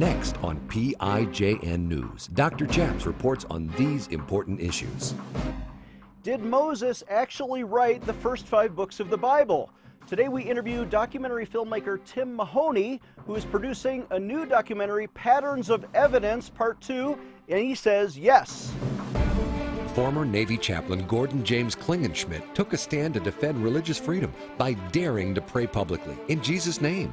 Next on PIJN News, Dr. Chaps reports on these important issues. Did Moses actually write the first five books of the Bible? Today we interview documentary filmmaker Tim Mahoney, who is producing a new documentary, Patterns of Evidence, Part 2, and he says yes. Former Navy chaplain Gordon James Klingenschmitt took a stand to defend religious freedom by daring to pray publicly in Jesus' name.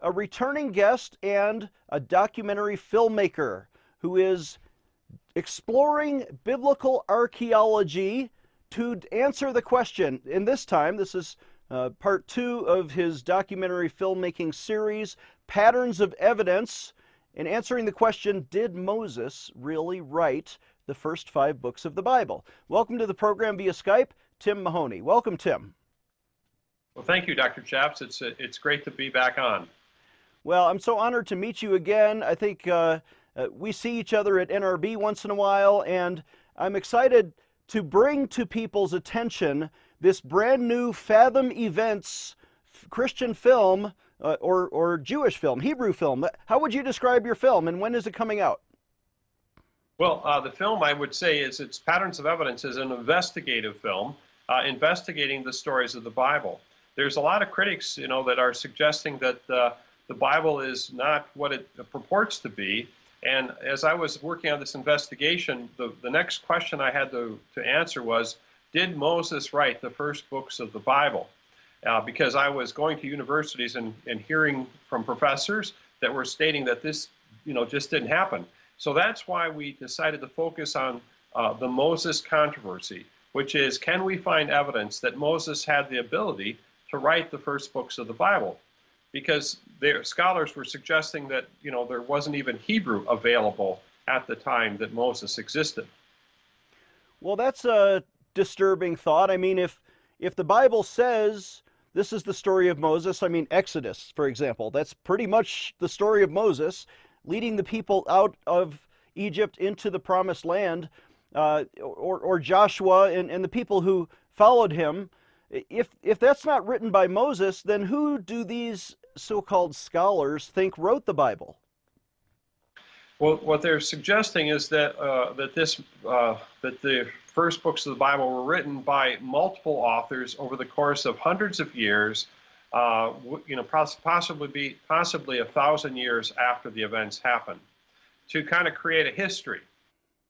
a returning guest and a documentary filmmaker who is exploring biblical archaeology to answer the question. In this time, this is uh, part two of his documentary filmmaking series, Patterns of Evidence, in answering the question Did Moses really write the first five books of the Bible? Welcome to the program via Skype, Tim Mahoney. Welcome, Tim. Well, thank you, Dr. Chaps. It's, it's great to be back on. Well, I'm so honored to meet you again. I think uh, uh, we see each other at NRB once in a while, and I'm excited to bring to people's attention this brand new Fathom Events Christian film uh, or, or Jewish film, Hebrew film. How would you describe your film, and when is it coming out? Well, uh, the film, I would say, is its Patterns of Evidence is an investigative film uh, investigating the stories of the Bible. There's a lot of critics, you know, that are suggesting that uh, the Bible is not what it purports to be. And as I was working on this investigation, the, the next question I had to, to answer was Did Moses write the first books of the Bible? Uh, because I was going to universities and, and hearing from professors that were stating that this you know, just didn't happen. So that's why we decided to focus on uh, the Moses controversy, which is can we find evidence that Moses had the ability to write the first books of the Bible? Because their scholars were suggesting that you know there wasn't even Hebrew available at the time that Moses existed. Well, that's a disturbing thought. I mean, if if the Bible says this is the story of Moses, I mean Exodus, for example, that's pretty much the story of Moses leading the people out of Egypt into the promised land, uh, or, or Joshua and, and the people who followed him. If if that's not written by Moses, then who do these so-called scholars think wrote the Bible? Well, what they're suggesting is that uh, that this uh, that the first books of the Bible were written by multiple authors over the course of hundreds of years. Uh, you know, possibly be possibly a thousand years after the events happened, to kind of create a history.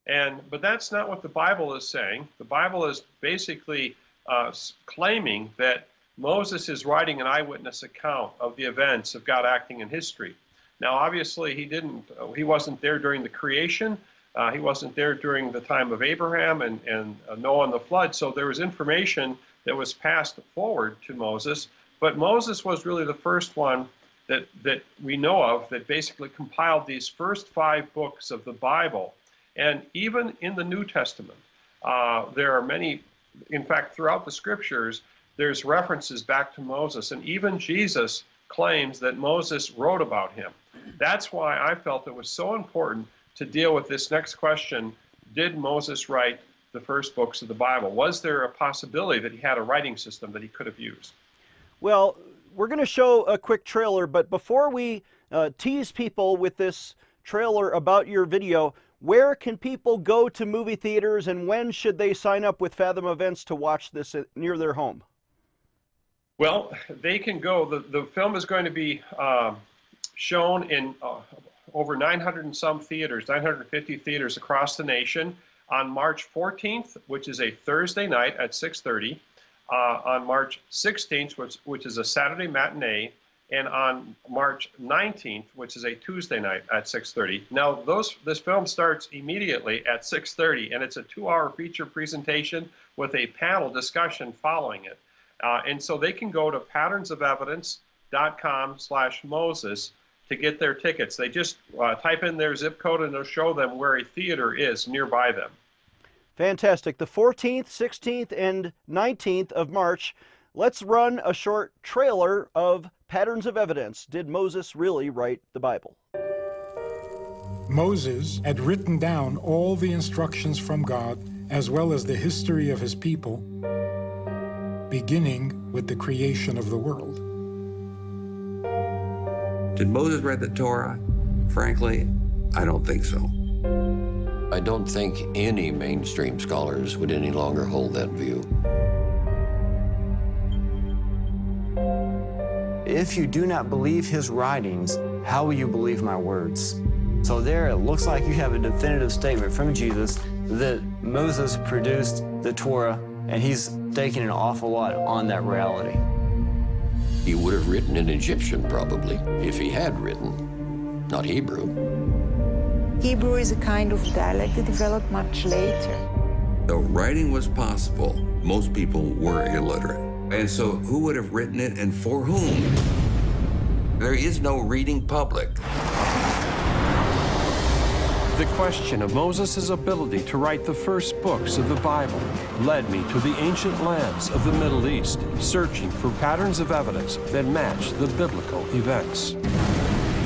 And but that's not what the Bible is saying. The Bible is basically uh, claiming that Moses is writing an eyewitness account of the events of God acting in history. Now, obviously, he didn't. He wasn't there during the creation. Uh, he wasn't there during the time of Abraham and, and uh, Noah and the flood. So there was information that was passed forward to Moses. But Moses was really the first one that, that we know of that basically compiled these first five books of the Bible. And even in the New Testament, uh, there are many, in fact, throughout the scriptures, there's references back to Moses, and even Jesus claims that Moses wrote about him. That's why I felt it was so important to deal with this next question Did Moses write the first books of the Bible? Was there a possibility that he had a writing system that he could have used? Well, we're going to show a quick trailer, but before we uh, tease people with this trailer about your video, where can people go to movie theaters and when should they sign up with Fathom Events to watch this near their home? Well, they can go. The, the film is going to be um, shown in uh, over 900 and some theaters, 950 theaters across the nation on March 14th, which is a Thursday night at 6:30, uh, on March 16th, which, which is a Saturday matinee, and on March 19th, which is a Tuesday night at 6:30. Now, those this film starts immediately at 6:30, and it's a two-hour feature presentation with a panel discussion following it. Uh, and so they can go to patternsofevidence.com slash Moses to get their tickets. They just uh, type in their zip code and it'll show them where a theater is nearby them. Fantastic. The 14th, 16th, and 19th of March. Let's run a short trailer of Patterns of Evidence. Did Moses really write the Bible? Moses had written down all the instructions from God as well as the history of his people, beginning with the creation of the world. Did Moses read the Torah? Frankly, I don't think so. I don't think any mainstream scholars would any longer hold that view. If you do not believe his writings, how will you believe my words? So there it looks like you have a definitive statement from Jesus that Moses produced the Torah and he's taking an awful lot on that reality. He would have written in Egyptian, probably, if he had written, not Hebrew. Hebrew is a kind of dialect that developed much later. Though writing was possible, most people were illiterate. And so, who would have written it and for whom? There is no reading public. The question of Moses' ability to write the first books of the Bible led me to the ancient lands of the Middle East, searching for patterns of evidence that match the biblical events.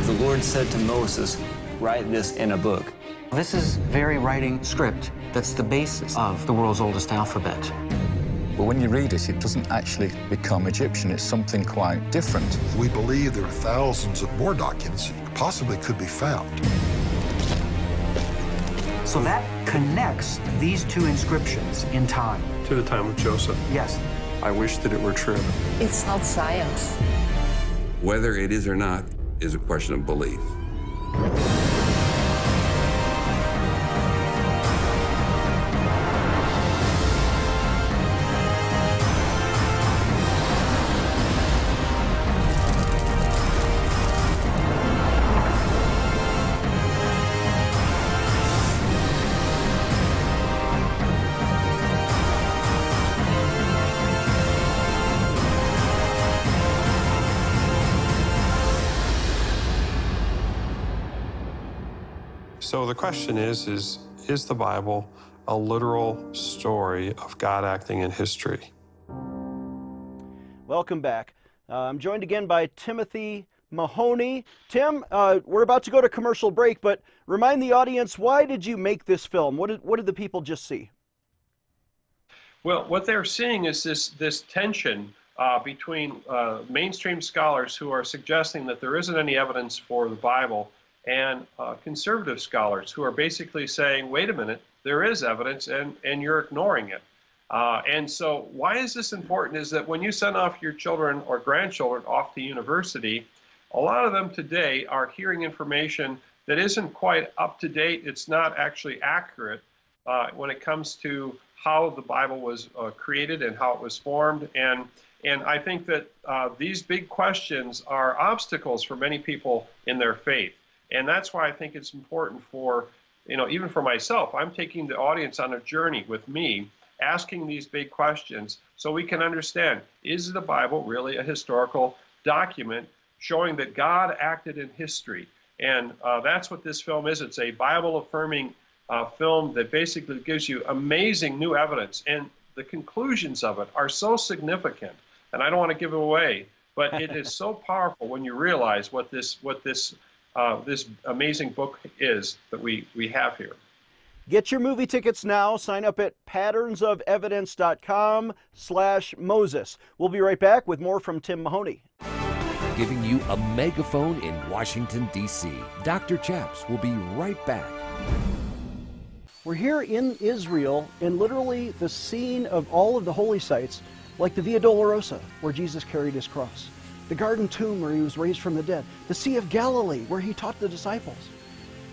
The Lord said to Moses, Write this in a book. This is very writing script that's the basis of the world's oldest alphabet. But when you read it, it doesn't actually become Egyptian. It's something quite different. We believe there are thousands of more documents that possibly could be found. So that connects these two inscriptions in time. To the time of Joseph. Yes. I wish that it were true. It's not science. Whether it is or not is a question of belief. So the question is, is, is the Bible a literal story of God acting in history? Welcome back. Uh, I'm joined again by Timothy Mahoney. Tim, uh, we're about to go to commercial break, but remind the audience why did you make this film? What did, what did the people just see? Well, what they're seeing is this this tension uh, between uh, mainstream scholars who are suggesting that there isn't any evidence for the Bible and uh, conservative scholars who are basically saying, wait a minute, there is evidence and, and you're ignoring it. Uh, and so, why is this important? Is that when you send off your children or grandchildren off to university, a lot of them today are hearing information that isn't quite up to date. It's not actually accurate uh, when it comes to how the Bible was uh, created and how it was formed. And and I think that uh, these big questions are obstacles for many people in their faith. And that's why I think it's important for, you know, even for myself, I'm taking the audience on a journey with me, asking these big questions so we can understand is the Bible really a historical document showing that God acted in history? And uh, that's what this film is. It's a Bible affirming uh, film that basically gives you amazing new evidence. And the conclusions of it are so significant. And I don't want to give it away, but it is so powerful when you realize what this, what this uh, this amazing book is that we, we have here. Get your movie tickets now. Sign up at patternsofevidence.com slash Moses. We'll be right back with more from Tim Mahoney. Giving you a megaphone in Washington, D.C. Dr. Chaps will be right back. We're here in Israel, in literally the scene of all of the holy sites, like the Via Dolorosa, where Jesus carried his cross the garden tomb where he was raised from the dead, the Sea of Galilee where he taught the disciples.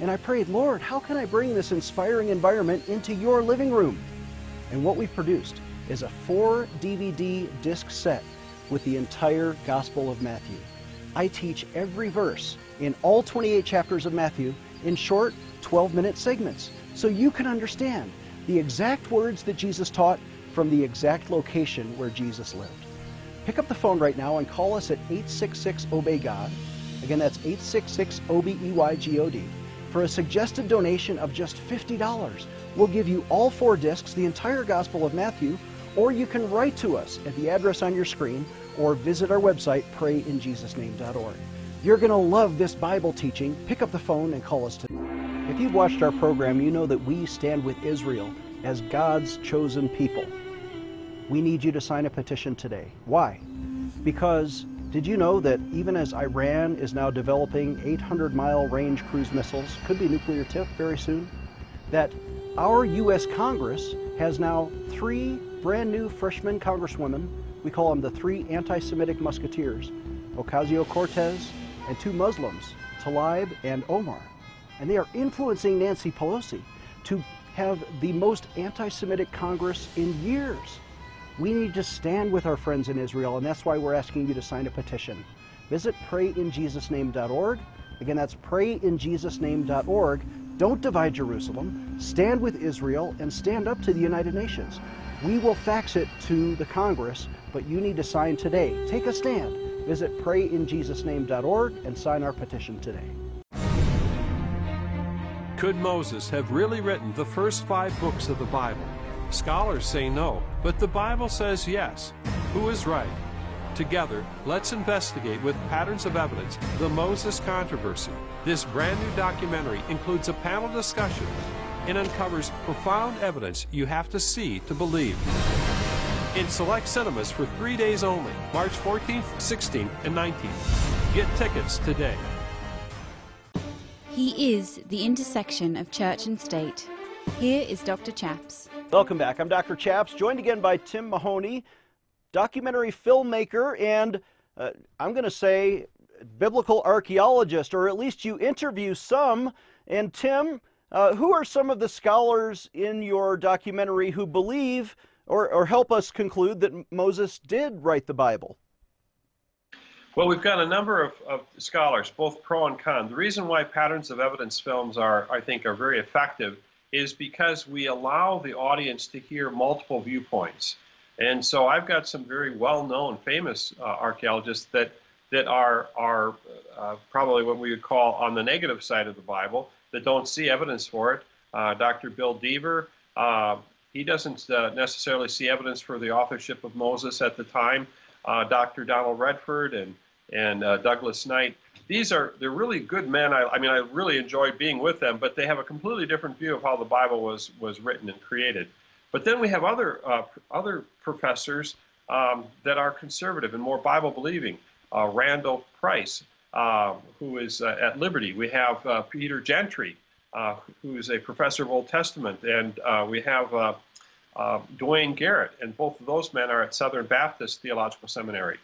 And I prayed, Lord, how can I bring this inspiring environment into your living room? And what we've produced is a four DVD disc set with the entire Gospel of Matthew. I teach every verse in all 28 chapters of Matthew in short 12 minute segments so you can understand the exact words that Jesus taught from the exact location where Jesus lived. Pick up the phone right now and call us at 866 Obey God. Again, that's 866 OBEYGOD. For a suggested donation of just $50, we'll give you all four discs, the entire Gospel of Matthew, or you can write to us at the address on your screen or visit our website, prayinjesusname.org. You're going to love this Bible teaching. Pick up the phone and call us today. If you've watched our program, you know that we stand with Israel as God's chosen people. We need you to sign a petition today. Why? Because did you know that even as Iran is now developing 800 mile range cruise missiles, could be nuclear tip very soon, that our U.S. Congress has now three brand new freshman congresswomen. We call them the three anti Semitic musketeers Ocasio Cortez and two Muslims, Tlaib and Omar. And they are influencing Nancy Pelosi to have the most anti Semitic Congress in years. We need to stand with our friends in Israel, and that's why we're asking you to sign a petition. Visit prayinjesusname.org. Again, that's prayinjesusname.org. Don't divide Jerusalem. Stand with Israel and stand up to the United Nations. We will fax it to the Congress, but you need to sign today. Take a stand. Visit prayinjesusname.org and sign our petition today. Could Moses have really written the first five books of the Bible? Scholars say no, but the Bible says yes. Who is right? Together, let's investigate with patterns of evidence the Moses controversy. This brand new documentary includes a panel discussion and uncovers profound evidence you have to see to believe. In select cinemas for three days only, March 14th, 16th, and 19th. Get tickets today. He is the intersection of church and state. Here is Dr. Chaps. Welcome back. I'm Dr. Chaps, joined again by Tim Mahoney, documentary filmmaker, and uh, I'm going to say biblical archaeologist, or at least you interview some. And Tim, uh, who are some of the scholars in your documentary who believe or, or help us conclude that Moses did write the Bible? Well, we've got a number of, of, scholars, both pro and con. The reason why patterns of evidence films are, I think, are very effective is because we allow the audience to hear multiple viewpoints. And so I've got some very well-known, famous uh, archaeologists that that are are uh, probably what we would call on the negative side of the Bible that don't see evidence for it. Uh, Dr. Bill Dever, uh, he doesn't uh, necessarily see evidence for the authorship of Moses at the time. Uh, Dr. Donald Redford and and Douglas Knight, these are they're really good men. I, I, mean, I really enjoy being with them, but they have a completely different view of how the Bible was was written and created. But then we have other uh, other professors um, that are conservative and more Bible believing. Uh, Randall Price, uh, who is uh, at Liberty. We have uh, Peter Gentry, uh, who is a professor of Old Testament, and we have Duane Garrett, and both of those men are at Southern Baptist Theological Seminary.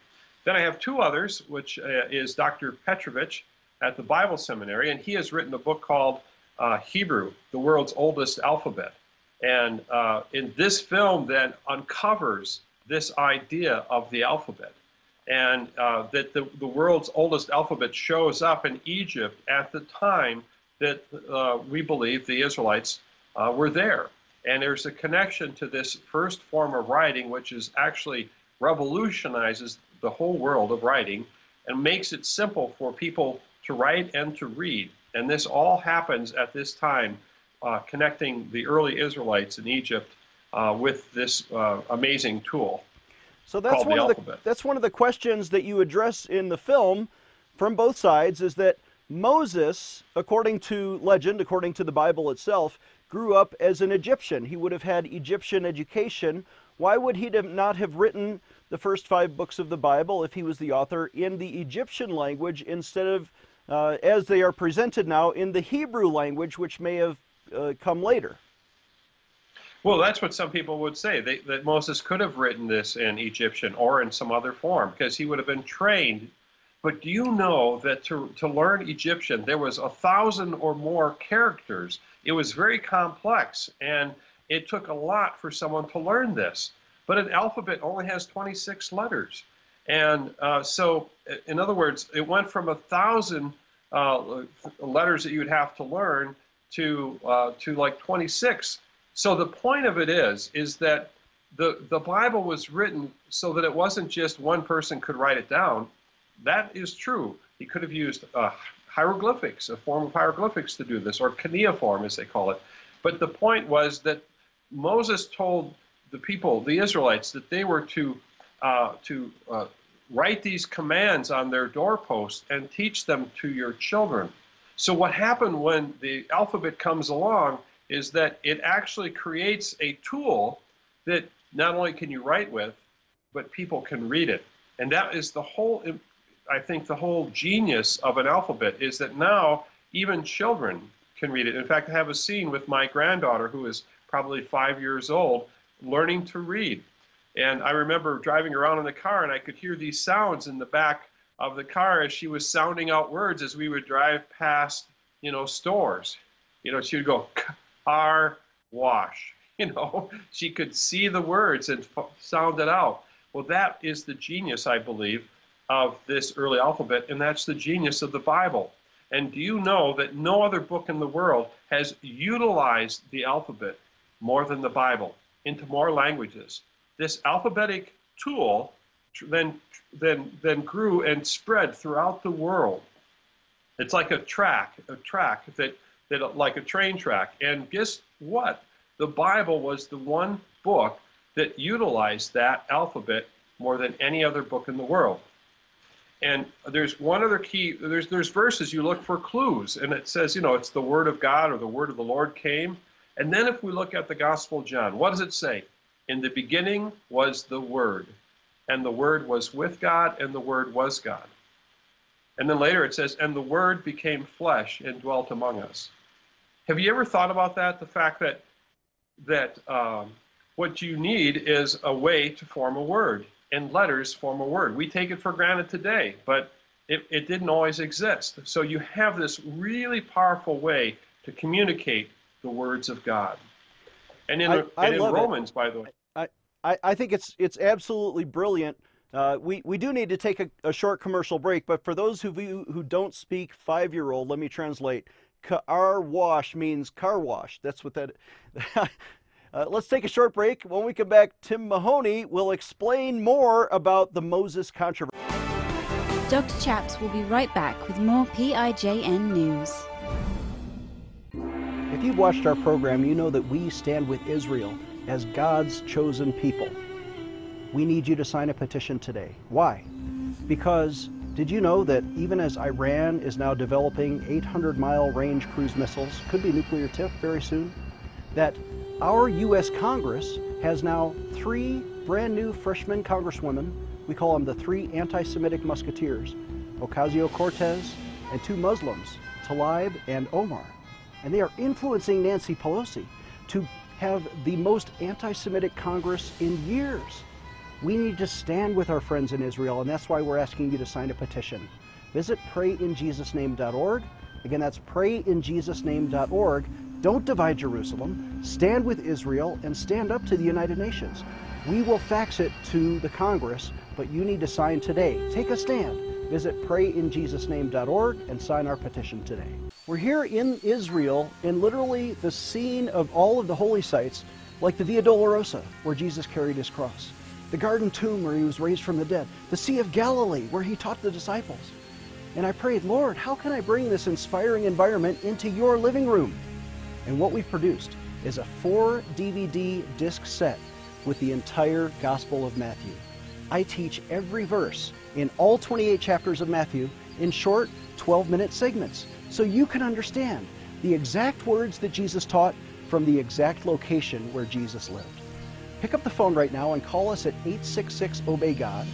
Then I have two others, which uh, is Dr. Petrovich at the Bible Seminary, and he has written a book called uh, Hebrew, the world's oldest alphabet. And uh, in this film then uncovers this idea of the alphabet. And uh, that the, the world's oldest alphabet shows up in Egypt at the time that uh, we believe the Israelites uh, were there. And there's a connection to this first form of writing, which is actually revolutionizes the whole world of writing and makes it simple for people to write and to read. And this all happens at this time, uh, connecting the early Israelites in Egypt uh, with this uh, amazing tool. So that's one of the that's one of the questions that you address in the film from both sides is that Moses, according to legend, according to the Bible itself, grew up as an Egyptian. He would have had Egyptian education. Why would he not have written the first five books of the Bible, if he was the author, in the Egyptian language instead of uh, as they are presented now in the Hebrew language, which may have uh, come later. Well, that's what some people would say, they, that Moses could have written this in Egyptian or in some other form, because he would have been trained. But do you know that to, to learn Egyptian, there was a thousand or more characters. It was very complex, and it took a lot for someone to learn this. But an alphabet only has 26 letters. And uh, so, in other words, it went from a thousand uh, letters that you would have to learn to uh, to like 26. So the point of it is is that the the Bible was written so that it wasn't just one person could write it down. That is true. He could have used uh, hieroglyphics, a form of hieroglyphics to do this, or cuneiform as they call it. But the point was that Moses told the people, the Israelites, that they were to uh, to uh, write these commands on their doorposts and teach them to your children. So what happened when the alphabet comes along is that it actually creates a tool that not only can you write with, but people can read it. And that is the whole, I think, the whole genius of an alphabet is that now even children can read it. In fact, I have a scene with my granddaughter who is probably five years old learning to read. And I remember driving around in the car and I could hear these sounds in the back of the car as she was sounding out words as we would drive past, you know, stores. You know, she would go, car wash. You know, she could see the words and sound it out. Well, that is the genius, I believe, of this early alphabet, and that's the genius of the Bible. And do you know that no other book in the world has utilized the alphabet more than the Bible into more languages? This alphabetic tool then, then, then grew and spread throughout the world. It's like a track, a track that, that like a train track. And guess what? The Bible was the one book that utilized that alphabet more than any other book in the world. And there's one other key, there's, there's verses you look for clues, and it says, you know, it's the word of God or the word of the Lord came. And then if we look at the Gospel of John, what does it say? In the beginning was the Word, and the Word was with God, and the Word was God. And then later it says, and the Word became flesh and dwelt among us. Have you ever thought about that? The fact that that um, what you need is a way to form a word, and letters form a word. We take it for granted today, but it, it didn't always exist. So you have this really powerful way to communicate the words of God. And in, I, I and in Romans, it. by the way. I, I think it's it's absolutely brilliant. Uh, we, we do need to take a, a, short commercial break, but for those of you who don't speak five year old, let me translate. Car wash means car wash. That's what that. uh, let's take a short break. When we come back, Tim Mahoney will explain more about the Moses controversy. Dr. Chaps will be right back with more PIJN news. If you've watched our program, you know that we stand with Israel as God's chosen people. We need you to sign a petition today. Why? Because did you know that even as Iran is now developing 800 mile range cruise missiles, could be nuclear tip very soon, that our U.S. Congress has now three brand new freshman congresswomen. We call them the three anti Semitic musketeers Ocasio Cortez and two Muslims, Tlaib and Omar. And they are influencing Nancy Pelosi to have the most anti Semitic Congress in years. We need to stand with our friends in Israel, and that's why we're asking you to sign a petition. Visit prayinjesusname.org. Again, that's prayinjesusname.org. Don't divide Jerusalem. Stand with Israel and stand up to the United Nations. We will fax it to the Congress, but you need to sign today. Take a stand. Visit prayinjesusname.org and sign our petition today. We're here in Israel, in literally the scene of all of the holy sites, like the Via Dolorosa, where Jesus carried his cross, the Garden Tomb, where he was raised from the dead, the Sea of Galilee, where he taught the disciples. And I prayed, Lord, how can I bring this inspiring environment into your living room? And what we've produced is a four DVD disc set with the entire Gospel of Matthew. I teach every verse in all 28 chapters of Matthew in short 12 minute segments so you can understand the exact words that Jesus taught from the exact location where Jesus lived. Pick up the phone right now and call us at 866 Obey God.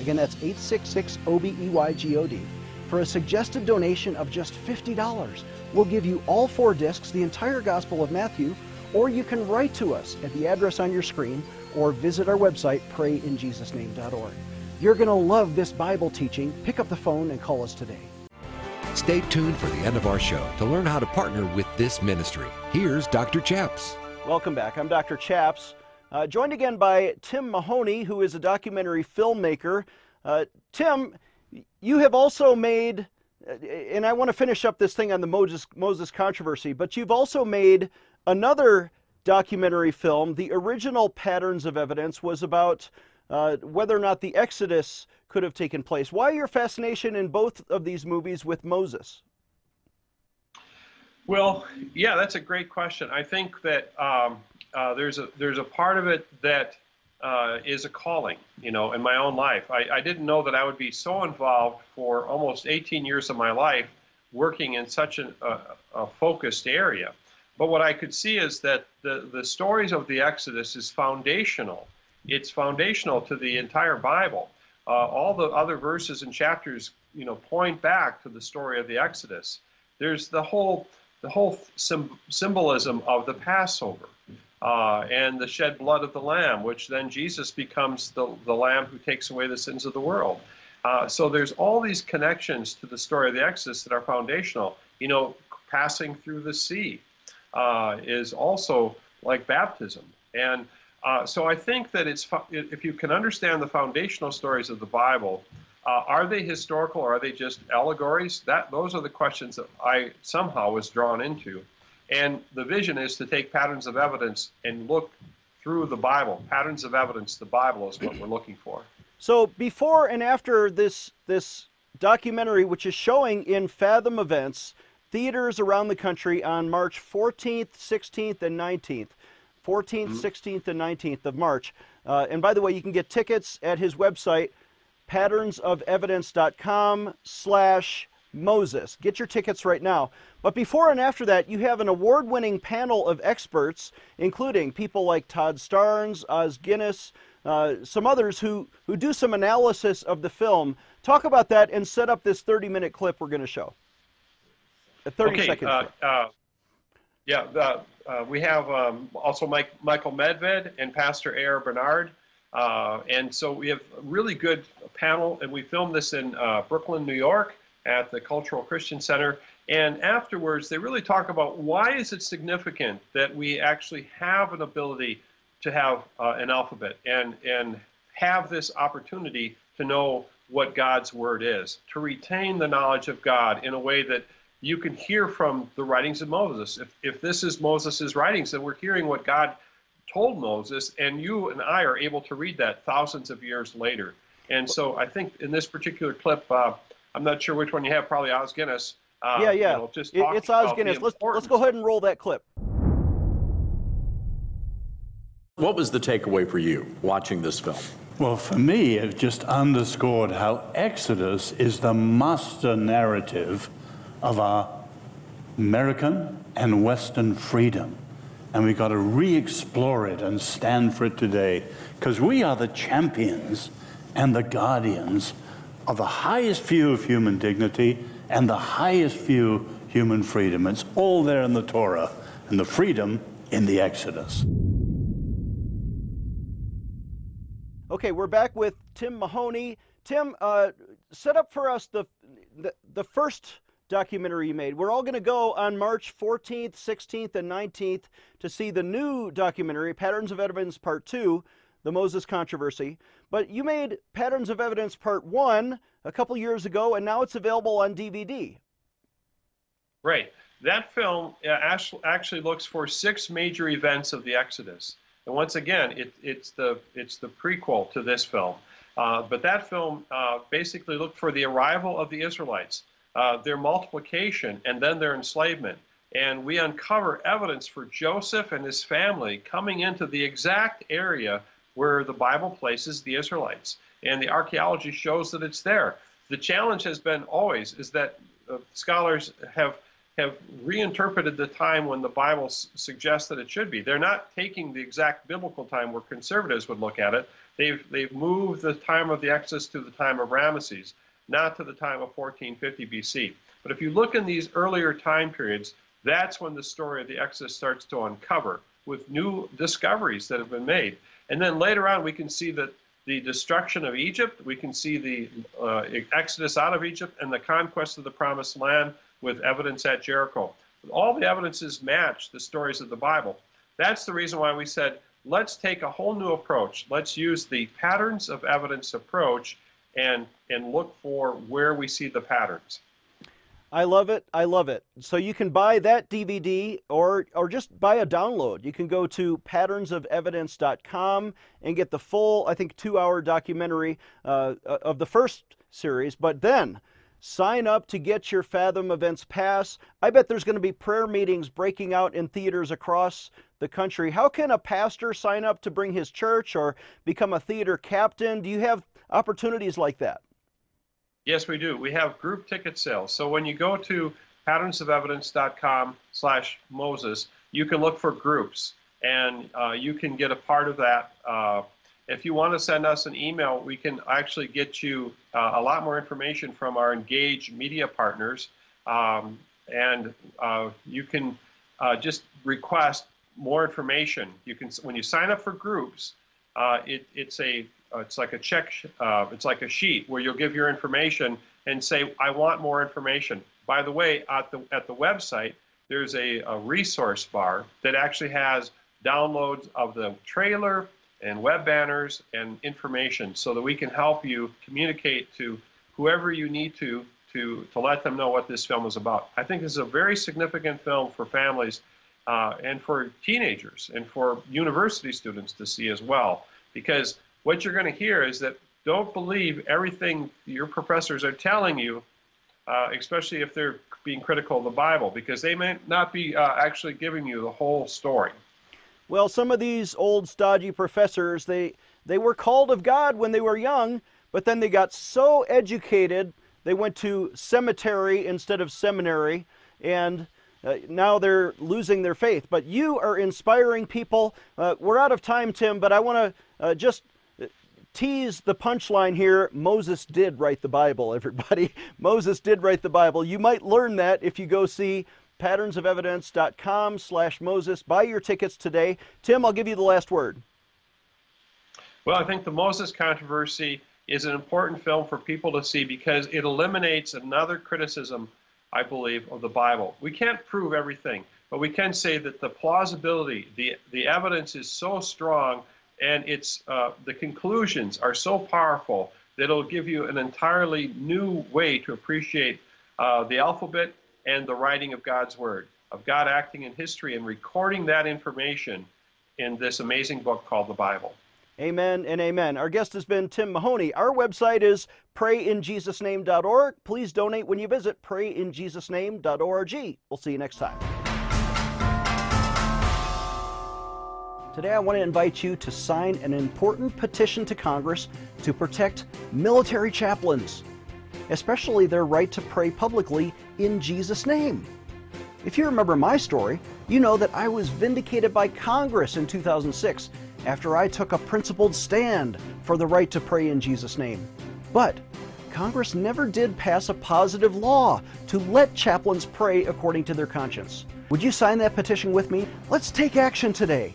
Again, that's 866 O B E Y G O D. For a suggested donation of just $50, we'll give you all four discs, the entire Gospel of Matthew, or you can write to us at the address on your screen or visit our website, prayinjesusname.org. You're going to love this Bible teaching. Pick up the phone and call us today. Stay tuned for the end of our show to learn how to partner with this ministry. Here's Dr. Chaps. Welcome back. I'm Dr. Chaps, uh, joined again by Tim Mahoney, who is a documentary filmmaker. Uh, Tim, you have also made, uh, and I want to finish up this thing on the Moses, Moses controversy, but you've also made another documentary film. The original Patterns of Evidence was about uh, whether or not the Exodus could have taken place. Why your fascination in both of these movies with Moses? Well, yeah, that's a great question. I think that um, uh, there's a there's a part of it that uh, is a calling, you know, in my own life. I, I didn't know that I would be so involved for almost 18 years of my life working in such a, a focused area. But what I could see is that the, the stories of the Exodus is foundational. It's foundational to the entire Bible. Uh, all the other verses and chapters, you know, point back to the story of the Exodus. There's the whole the whole symbolism of the Passover uh, and the shed blood of the Lamb, which then Jesus becomes the, the Lamb who takes away the sins of the world. Uh, so there's all these connections to the story of the Exodus that are foundational. You know, passing through the sea uh, is also like baptism. And uh, so I think that it's if you can understand the foundational stories of the Bible, uh, are they historical or are they just allegories? That those are the questions that I somehow was drawn into, and the vision is to take patterns of evidence and look through the Bible. Patterns of evidence, the Bible is what we're looking for. So before and after this this documentary, which is showing in Fathom Events theaters around the country on March 14th, 16th, and 19th. 14th, mm-hmm. 16th, and 19th of March. Uh, and by the way, you can get tickets at his website, patternsofevidence.com slash Moses. Get your tickets right now. But before and after that, you have an award winning panel of experts, including people like Todd Starnes, Os Guinness, uh, some others who, who do some analysis of the film. Talk about that and set up this 30 minute clip we're going to show. A 30 okay, second uh. Uh, yeah, uh, uh, we have um, also Mike, Michael Medved and Pastor A.R. Bernard. Uh, and so we have a really good panel, and we filmed this in uh, Brooklyn, New York at the Cultural Christian Center. And afterwards, they really talk about why is it significant that we actually have an ability to have uh, an alphabet and, and have this opportunity to know what God's Word is, to retain the knowledge of God in a way that you can hear from the writings of Moses. If, if this is Moses' writings, then we're hearing what God told Moses, and you and I are able to read that thousands of years later. And so I think in this particular clip, uh, I'm not sure which one you have, probably Os Guinness. Uh, yeah, yeah. You know, just it, it's Os Guinness. Let's, let's go ahead and roll that clip. What was the takeaway for you watching this film? Well, for me, it just underscored how Exodus is the master narrative of our American and Western freedom and we've got to re explore it and stand for it today because we are the champions and the guardians of the highest view of human dignity and the highest view of human freedom. It's all there in the Torah and the freedom in the Exodus. Okay, we're back with Tim Mahoney. Tim, uh, set up for us the, the, the first documentary you made. We're all going to go on March 14th, 16th, and 19th to see the new documentary, Patterns of Evidence Part 2, The Moses Controversy. But you made Patterns of Evidence Part 1 a couple years ago, and now it's available on DVD. Right. That film uh, actually looks for six major events of the Exodus. And once again, it, it's, the, it's the prequel to this film. Uh, but that film uh, basically looked for the arrival of the Israelites uh, their multiplication, and then their enslavement. And we uncover evidence for Joseph and his family coming into the exact area where the Bible places the Israelites. And the archaeology shows that it's there. The challenge has been always is that uh, scholars have have reinterpreted the time when the Bible s- suggests that it should be. They're not taking the exact biblical time where conservatives would look at it. They've they've moved the time of the Exodus to the time of Ramesses not to the time of 1450 BC. But if you look in these earlier time periods, that's when the story of the Exodus starts to uncover with new discoveries that have been made. And then later on, we can see that the destruction of Egypt, we can see the uh, exodus out of Egypt and the conquest of the promised land with evidence at Jericho. All the evidences match the stories of the Bible. That's the reason why we said, let's take a whole new approach. Let's use the patterns of evidence approach and and look for where we see the patterns. I love it. I love it. So you can buy that DVD or or just buy a download. You can go to patternsofevidence.com and get the full, I think, two-hour documentary uh, of the first series. But then sign up to get your Fathom Events pass. I bet there's going to be prayer meetings breaking out in theaters across the country. How can a pastor sign up to bring his church or become a theater captain? Do you have opportunities like that? Yes, we do. We have group ticket sales. So when you go to patternsofevidence.com slash Moses, you can look for groups and uh, you can get a part of that. Uh, if you want to send us an email, we can actually get you uh, a lot more information from our engaged media partners. Um, and uh, you can uh, just request more information. You can, when you sign up for groups, uh, it, it's a uh, it's like a check, uh, it's like a sheet where you'll give your information and say, I want more information. By the way, at the, at the website, there's a, a resource bar that actually has downloads of the trailer and web banners and information so that we can help you communicate to whoever you need to to, to let them know what this film is about. I think this is a very significant film for families uh, and for teenagers and for university students to see as well because what you're going to hear is that don't believe everything your professors are telling you, uh, especially if they're being critical of the Bible, because they may not be uh, actually giving you the whole story. Well, some of these old stodgy professors, they they were called of God when they were young, but then they got so educated, they went to cemetery instead of seminary, and uh, now they're losing their faith. But you are inspiring people. Uh, we're out of time, Tim, but I want to uh, just tease the punchline here Moses did write the Bible, everybody. Moses did write the Bible. You might learn that if you go see patternsofevidence.com slash Moses. Buy your tickets today. Tim, I'll give you the last word. Well, I think the Moses controversy is an important film for people to see because it eliminates another criticism, I believe, of the Bible. We can't prove everything, but we can say that the plausibility, the, the evidence is so strong and it's uh, the conclusions are so powerful that it'll give you an entirely new way to appreciate uh, the alphabet and the writing of God's Word, of God acting in history and recording that information in this amazing book called the Bible. Amen and amen. Our guest has been Tim Mahoney. Our website is prayinjesusname.org. Please donate when you visit prayinjesusname.org. We'll see you next time. Today, I want to invite you to sign an important petition to Congress to protect military chaplains, especially their right to pray publicly in Jesus' name. If you remember my story, you know that I was vindicated by Congress in 2006 after I took a principled stand for the right to pray in Jesus' name. But Congress never did pass a positive law to let chaplains pray according to their conscience. Would you sign that petition with me? Let's take action today.